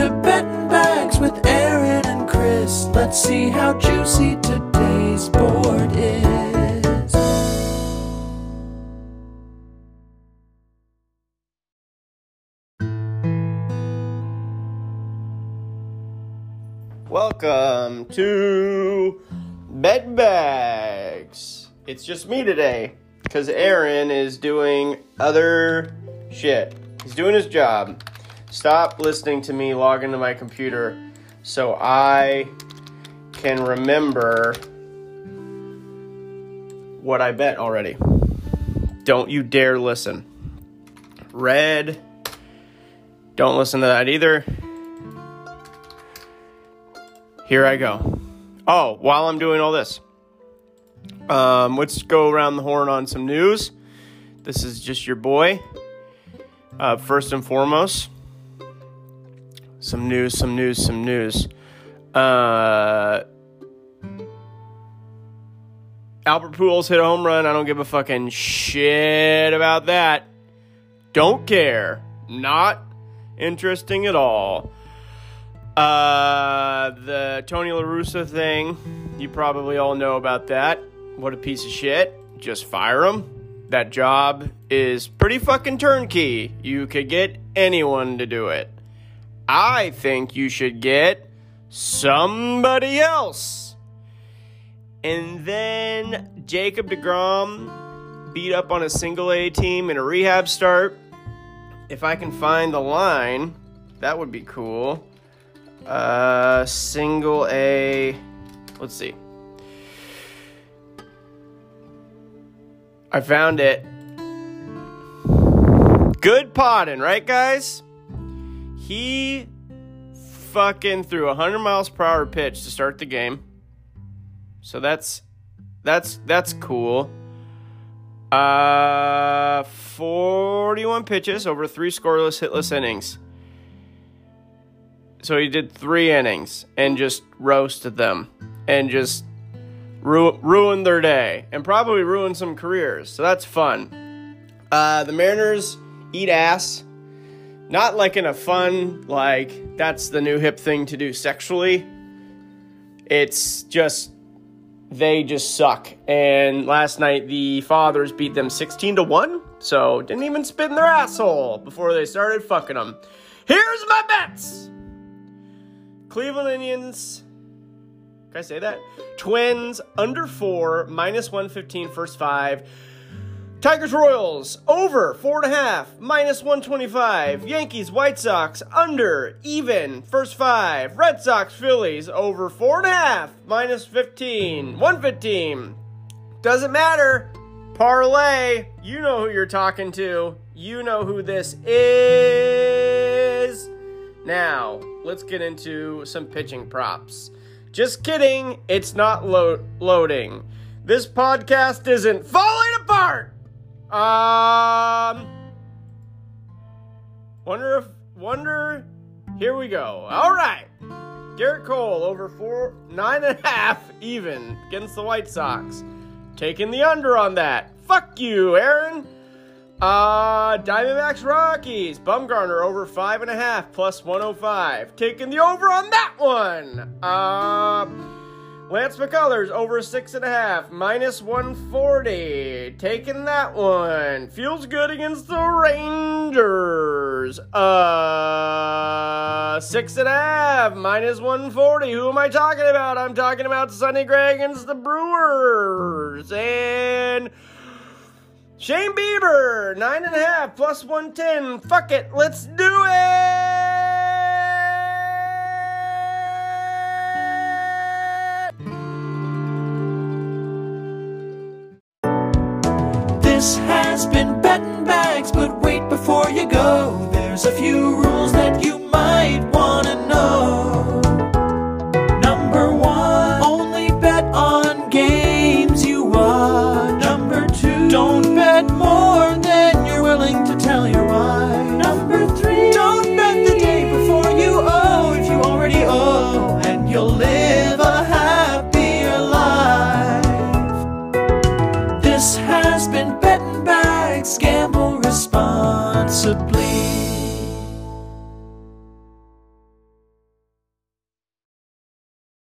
to Betting Bags with Aaron and Chris. Let's see how juicy today's board is. Welcome to Bed Bags. It's just me today because Aaron is doing other shit. He's doing his job. Stop listening to me log into my computer so I can remember what I bet already. Don't you dare listen. Red. Don't listen to that either. Here I go. Oh, while I'm doing all this, um, let's go around the horn on some news. This is just your boy. Uh, first and foremost, some news, some news, some news. Uh, Albert Pujols hit a home run. I don't give a fucking shit about that. Don't care. Not interesting at all. Uh, the Tony La Russa thing, you probably all know about that. What a piece of shit. Just fire him. That job is pretty fucking turnkey. You could get anyone to do it. I think you should get somebody else. And then Jacob DeGrom beat up on a single A team in a rehab start. If I can find the line, that would be cool. Uh, single A. Let's see. I found it. Good potting, right, guys? He fucking threw a 100 miles per hour pitch to start the game. So that's that's that's cool. Uh 41 pitches over 3 scoreless hitless innings. So he did 3 innings and just roasted them and just ru- ruined their day and probably ruined some careers. So that's fun. Uh the Mariners eat ass. Not like in a fun, like, that's the new hip thing to do sexually. It's just, they just suck. And last night, the Fathers beat them 16 to 1. So, didn't even spit in their asshole before they started fucking them. Here's my bets Cleveland Indians. Can I say that? Twins under four, minus 115, first five. Tigers Royals over four and a half minus 125. Yankees White Sox under even first five. Red Sox Phillies over four and a half minus 15 115. Doesn't matter. Parlay. You know who you're talking to. You know who this is. Now, let's get into some pitching props. Just kidding. It's not lo- loading. This podcast isn't falling apart. Um, wonder if wonder. Here we go. All right, Gerrit Cole over four nine and a half even against the White Sox. Taking the under on that. Fuck you, Aaron. Uh, Diamondbacks Rockies. Bumgarner over five and a half plus 105. Taking the over on that one. Uh, Lance McCullers over six and a half, minus 140. Taking that one. Feels good against the Rangers. Uh, six and a half, minus 140. Who am I talking about? I'm talking about Sonny Gray against the Brewers. And Shane Bieber, nine and a half, plus 110. Fuck it, let's do it. This has been Betting Bags, but wait before you go. There's a few rules discipline.